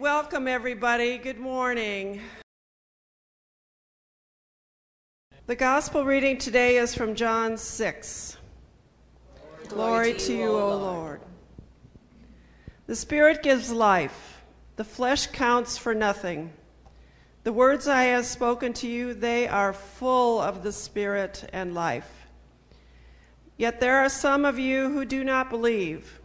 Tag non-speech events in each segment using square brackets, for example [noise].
Welcome, everybody. Good morning. The gospel reading today is from John 6. Glory, to you, O Lord. The Spirit gives life, the flesh counts for nothing. The words I have spoken to you, they are full of the Spirit and life. Yet there are some of you who do not believe.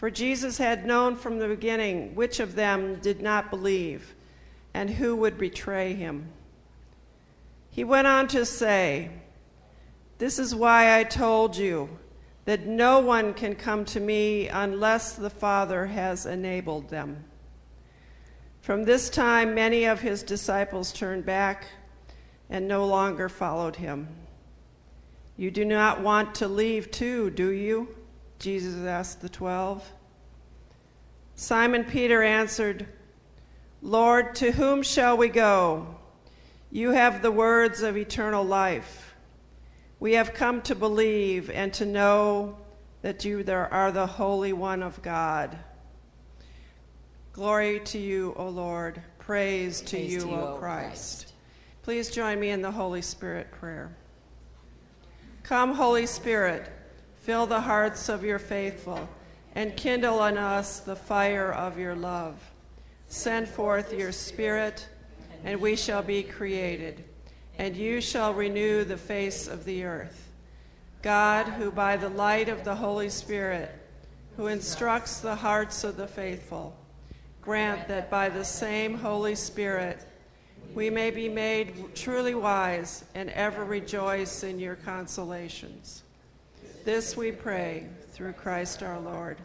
For Jesus had known from the beginning which of them did not believe and who would betray him. He went on to say, This is why I told you that no one can come to me unless the Father has enabled them. From this time, many of his disciples turned back and no longer followed him. You do not want to leave too, do you? Jesus asked the twelve. Simon Peter answered, Lord, to whom shall we go? You have the words of eternal life. We have come to believe and to know that you are the Holy One of God. Glory to you, O Lord. Praise, Praise to you, to you O Christ. Christ. Please join me in the Holy Spirit prayer. Come, Holy Spirit, fill the hearts of your faithful, and kindle on us the fire of your love. Send forth your Spirit, and we shall be created, and you shall renew the face of the earth. God, who by the light of the Holy Spirit, who instructs the hearts of the faithful, grant that by the same Holy Spirit, we may be made truly wise and ever rejoice in your consolations. This we pray through Christ our Lord.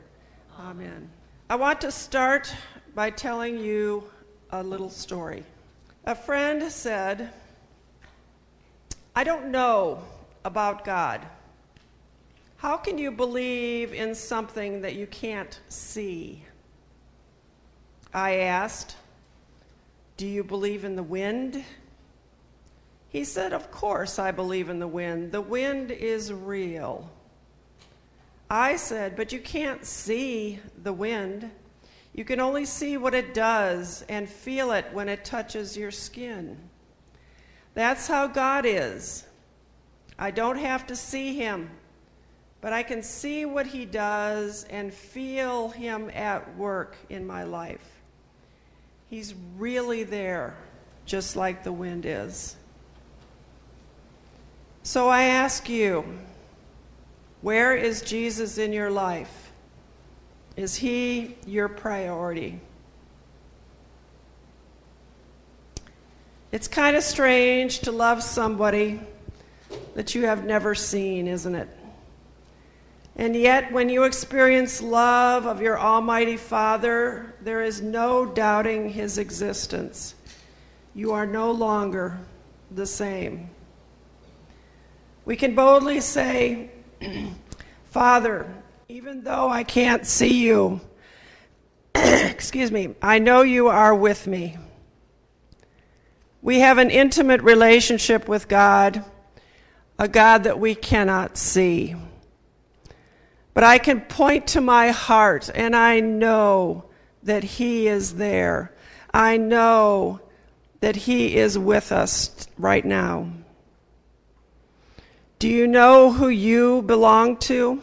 Amen. I want to start by telling you a little story. A friend said, I don't know about God. How can you believe in something that you can't see? I asked. Do you believe in the wind? He said, Of course I believe in the wind. The wind is real. I said, But you can't see the wind. You can only see what it does and feel it when it touches your skin. That's how God is. I don't have to see him, but I can see what he does and feel him at work in my life. He's really there, just like the wind is. So I ask you, where is Jesus in your life? Is he your priority? It's kind of strange to love somebody that you have never seen, isn't it? And yet, when you experience love of your Almighty Father, there is no doubting His existence. You are no longer the same. We can boldly say, [clears throat] Father, even though I can't see you, [clears throat] excuse me, I know you are with me. We have an intimate relationship with God, a God that we cannot see. But I can point to my heart and I know that He is there. I know that He is with us right now. Do you know who you belong to?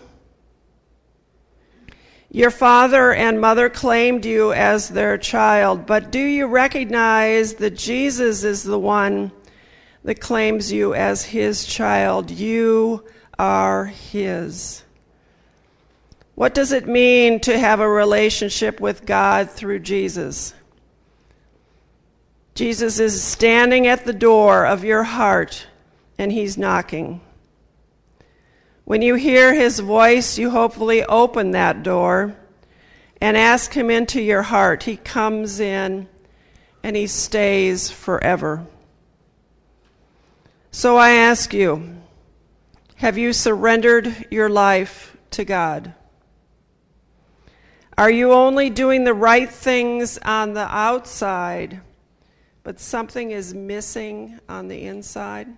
Your father and mother claimed you as their child, but do you recognize that Jesus is the one that claims you as his child? You are his. What does it mean to have a relationship with God through Jesus? Jesus is standing at the door of your heart and he's knocking. When you hear his voice, you hopefully open that door and ask him into your heart. He comes in and he stays forever. So I ask you, have you surrendered your life to God? Are you only doing the right things on the outside, but something is missing on the inside?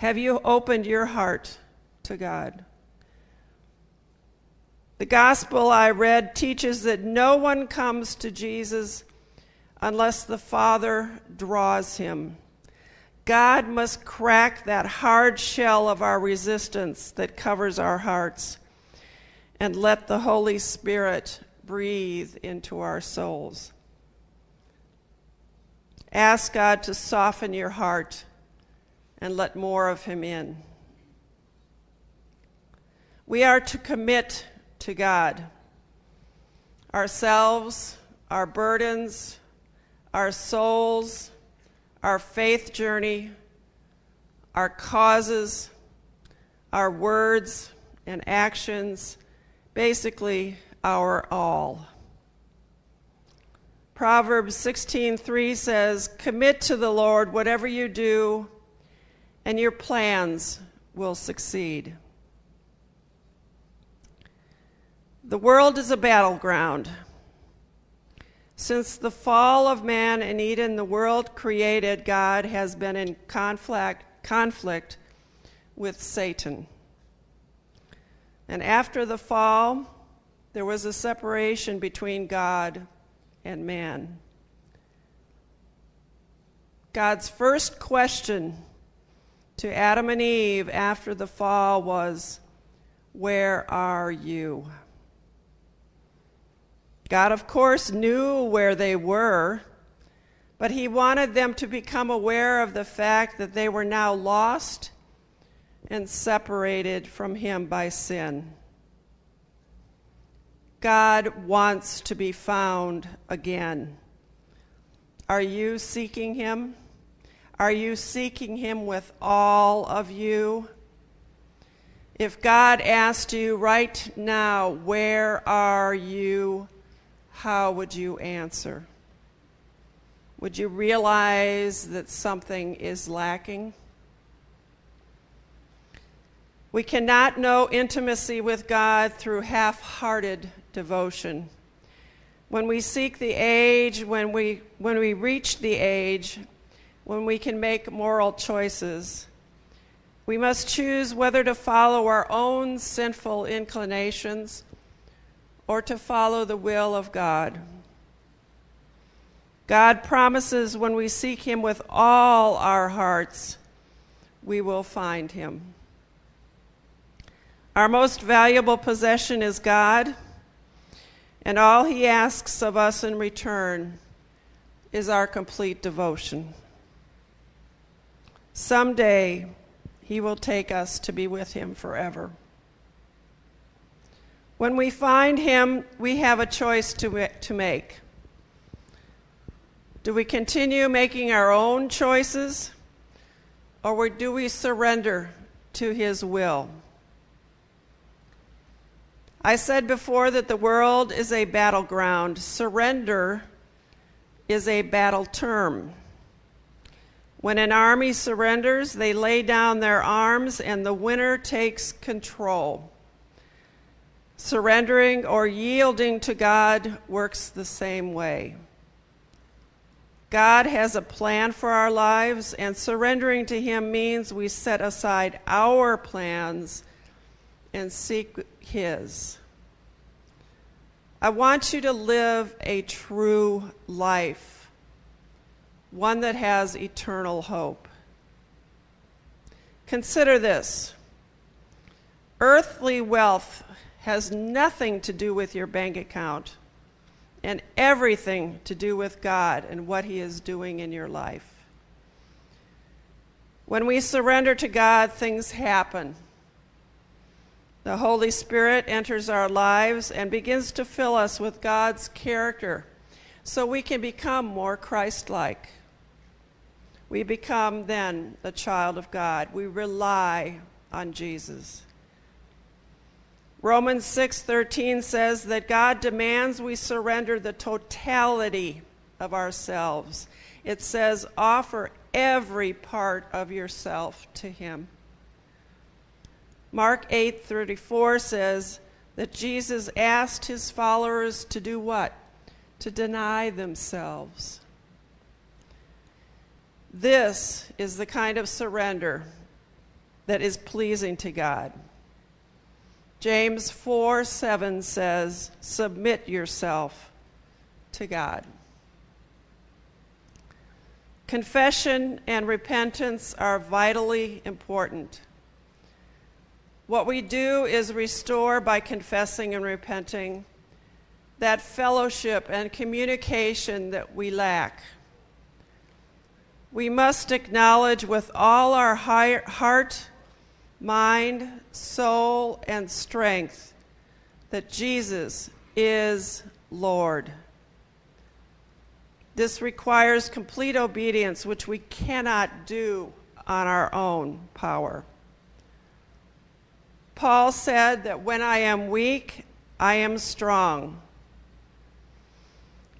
Have you opened your heart to God? The gospel I read teaches that no one comes to Jesus unless the Father draws him. God must crack that hard shell of our resistance that covers our hearts and let the Holy Spirit breathe into our souls. Ask God to soften your heart and let more of Him in. We are to commit to God ourselves, our burdens, our souls, our faith journey, our causes, our words and actions, basically our all. Proverbs 16:3 says, "Commit to the Lord whatever you do, and your plans will succeed." The world is a battleground. Since the fall of man in Eden, the world created, God has been in conflict, conflict with Satan. And after the fall, there was a separation between God and man. God's first question to Adam and Eve after the fall was, Where are you? God, of course, knew where they were, but He wanted them to become aware of the fact that they were now lost and separated from Him by sin. God wants to be found again. Are you seeking Him? Are you seeking Him with all of you? If God asked you right now, Where are you? how would you answer? Would you realize that something is lacking? We cannot know intimacy with God through half hearted devotion. When we seek the age, when we, when we reach the age, when we can make moral choices, we must choose whether to follow our own sinful inclinations or to follow the will of God. God promises when we seek Him with all our hearts, we will find Him. Our most valuable possession is God, and all He asks of us in return is our complete devotion. Someday, He will take us to be with Him forever. When we find Him, we have a choice to, to make. Do we continue making our own choices, or do we surrender to His will? I said before that the world is a battleground. Surrender is a battle term. When an army surrenders, they lay down their arms and the winner takes control. Surrendering or yielding to God works the same way. God has a plan for our lives, and surrendering to Him means we set aside our plans and seek His. I want you to live a true life, one that has eternal hope. Consider this earthly wealth has nothing to do with your bank account and everything to do with God and what He is doing in your life. When we surrender to God, things happen. The Holy Spirit enters our lives and begins to fill us with God's character so we can become more Christ like. We become then a child of God. We rely on Jesus. Romans 6:13 says that God demands we surrender the totality of ourselves. It says offer every part of yourself to him. Mark 8:34 says that Jesus asked his followers to do what? To deny themselves. This is the kind of surrender that is pleasing to God. James 4 7 says, Submit yourself to God. Confession and repentance are vitally important. What we do is restore by confessing and repenting that fellowship and communication that we lack. We must acknowledge with all our heart, mind, soul, and strength that Jesus is Lord. This requires complete obedience, which we cannot do on our own power. Paul said that when I am weak, I am strong.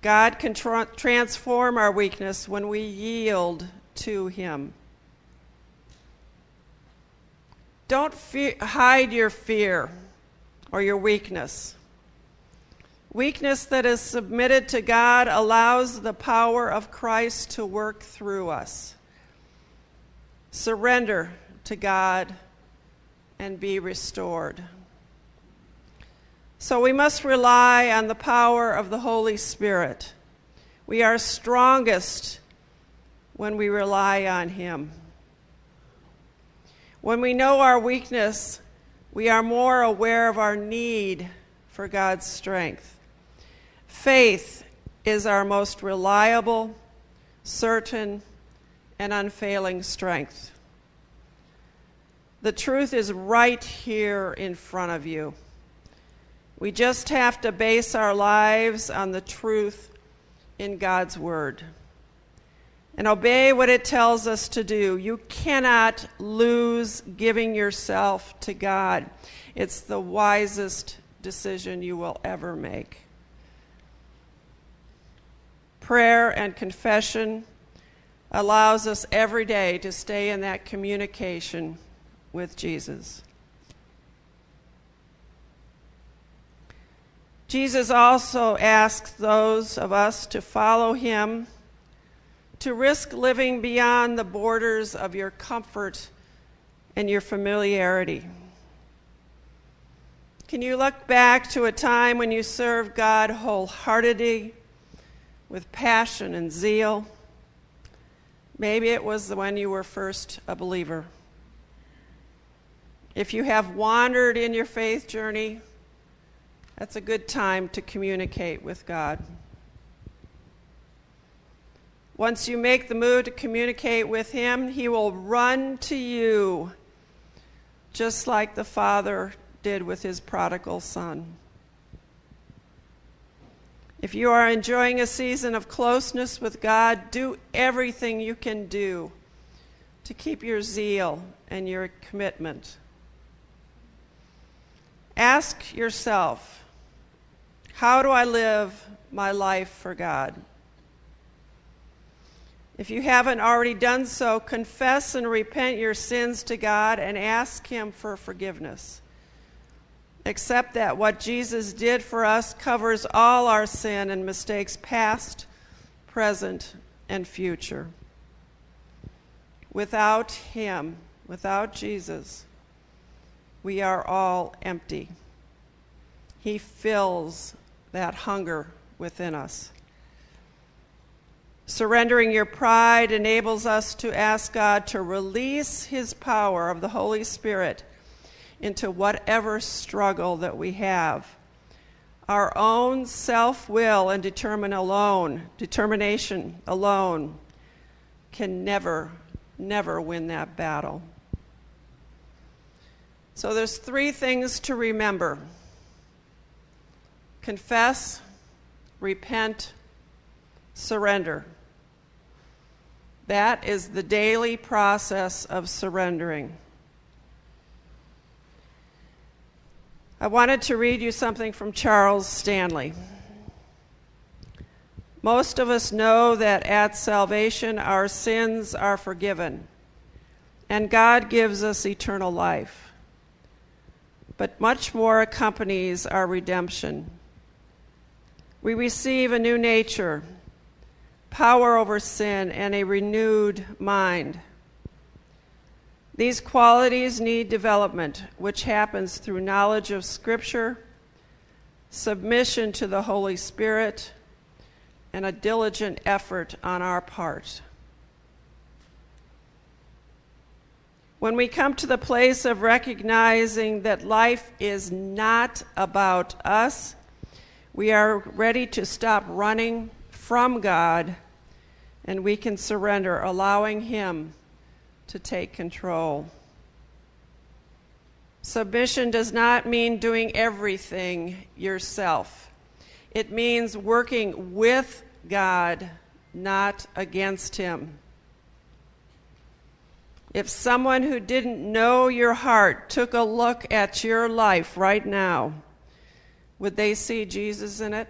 God can tra- transform our weakness when we yield to Him. Don't fe- hide your fear or your weakness. Weakness that is submitted to God allows the power of Christ to work through us. Surrender to God and be restored. So we must rely on the power of the Holy Spirit. We are strongest when we rely on Him. When we know our weakness, we are more aware of our need for God's strength. Faith is our most reliable, certain, and unfailing strength. The truth is right here in front of you. We just have to base our lives on the truth in God's Word and obey what it tells us to do. You cannot lose giving yourself to God, it's the wisest decision you will ever make. Prayer and confession allows us every day to stay in that communication with Jesus. Jesus also asks those of us to follow him, to risk living beyond the borders of your comfort and your familiarity. Can you look back to a time when you served God wholeheartedly, with passion and zeal? Maybe it was when you were first a believer. If you have wandered in your faith journey, that's a good time to communicate with God. Once you make the move to communicate with Him, He will run to you, just like the Father did with His prodigal Son. If you are enjoying a season of closeness with God, do everything you can do to keep your zeal and your commitment. Ask yourself, how do I live my life for God? If you haven't already done so, confess and repent your sins to God and ask Him for forgiveness. Accept that what Jesus did for us covers all our sin and mistakes, past, present, and future. Without Him, without Jesus, we are all empty. He fills that hunger within us. Surrendering your pride enables us to ask God to release His power of the Holy Spirit into whatever struggle that we have. Our own self will and determine alone, determination alone can never, never win that battle. So there's three things to remember confess, repent, surrender. That is the daily process of surrendering. I wanted to read you something from Charles Stanley. Most of us know that at salvation our sins are forgiven and God gives us eternal life but much more accompanies our redemption. We receive a new nature, power over sin, and a renewed mind. These qualities need development, which happens through knowledge of Scripture, submission to the Holy Spirit, and a diligent effort on our part. When we come to the place of recognizing that life is not about us, we are ready to stop running from God and we can surrender, allowing Him to take control. Submission does not mean doing everything yourself. It means working with God, not against Him. If someone who didn't know your heart took a look at your life right now, would they see Jesus in it?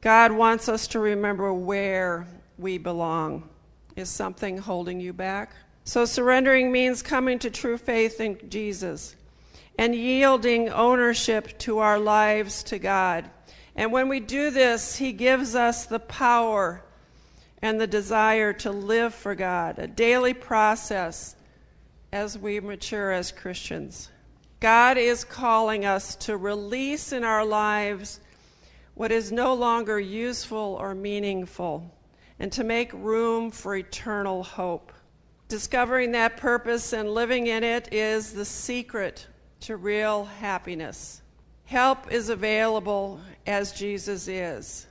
God wants us to remember where we belong. Is something holding you back? So, surrendering means coming to true faith in Jesus and yielding ownership to our lives to God. And when we do this, He gives us the power and the desire to live for God, a daily process as we mature as Christians. God is calling us to release in our lives what is no longer useful or meaningful and to make room for eternal hope. Discovering that purpose and living in it is the secret to real happiness. Help is available as Jesus is.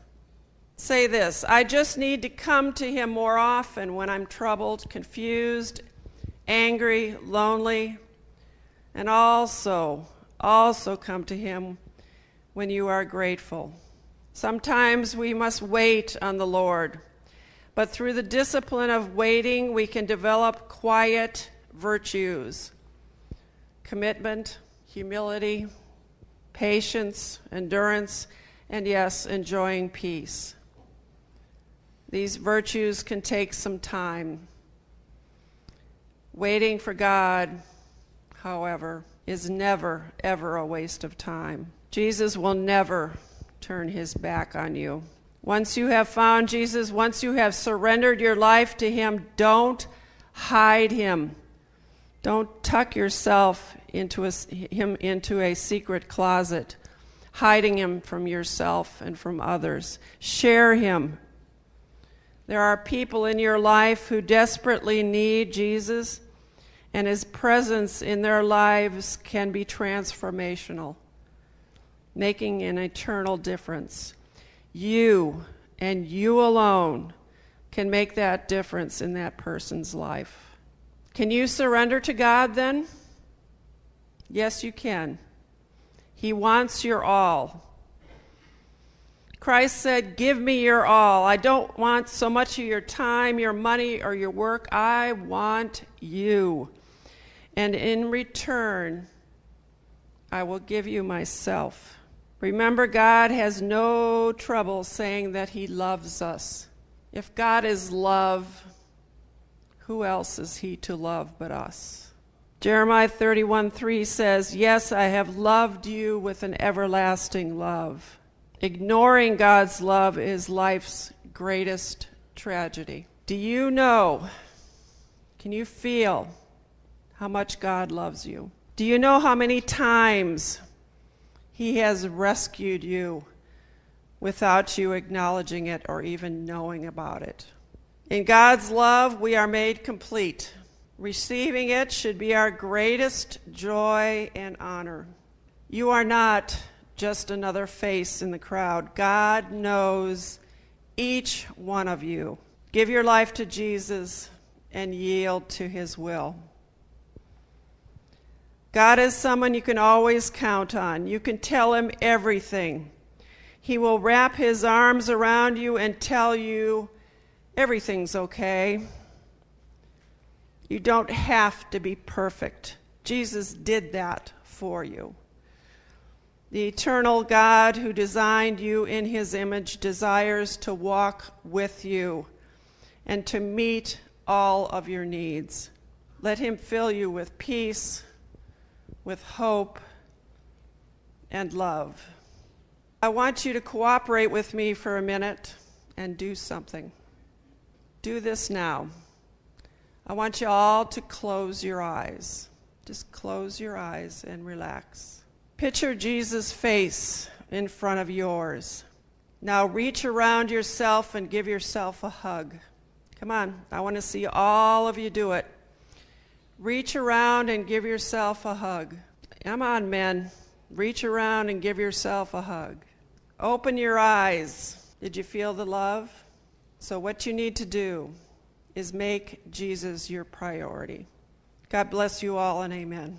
Say this I just need to come to Him more often when I'm troubled, confused, angry, lonely, and also, also come to Him when you are grateful. Sometimes we must wait on the Lord, but through the discipline of waiting, we can develop quiet virtues commitment, humility, patience, endurance, and yes, enjoying peace. These virtues can take some time. Waiting for God, however, is never, ever a waste of time. Jesus will never turn his back on you. Once you have found Jesus, once you have surrendered your life to him, don't hide him. Don't tuck yourself into a, him into a secret closet, hiding him from yourself and from others. Share him. There are people in your life who desperately need Jesus, and his presence in their lives can be transformational making an eternal difference. You and you alone can make that difference in that person's life. Can you surrender to God then? Yes, you can. He wants your all. Christ said, Give me your all. I don't want so much of your time, your money, or your work. I want you. And in return, I will give you myself. Remember, God has no trouble saying that He loves us. If God is love, who else is He to love but us? Jeremiah 31 3 says, Yes, I have loved you with an everlasting love. Ignoring God's love is life's greatest tragedy. Do you know? Can you feel how much God loves you? Do you know how many times he has rescued you without you acknowledging it or even knowing about it. In God's love, we are made complete. Receiving it should be our greatest joy and honor. You are not just another face in the crowd. God knows each one of you. Give your life to Jesus and yield to his will. God is someone you can always count on. You can tell him everything. He will wrap his arms around you and tell you everything's okay. You don't have to be perfect. Jesus did that for you. The eternal God who designed you in his image desires to walk with you and to meet all of your needs. Let him fill you with peace with hope and love. I want you to cooperate with me for a minute and do something. Do this now. I want you all to close your eyes. Just close your eyes and relax. Picture Jesus' face in front of yours. Now reach around yourself and give yourself a hug. Come on, I want to see all of you do it. Reach around and give yourself a hug. Come on, men. Reach around and give yourself a hug. Open your eyes. Did you feel the love? So, what you need to do is make Jesus your priority. God bless you all and amen.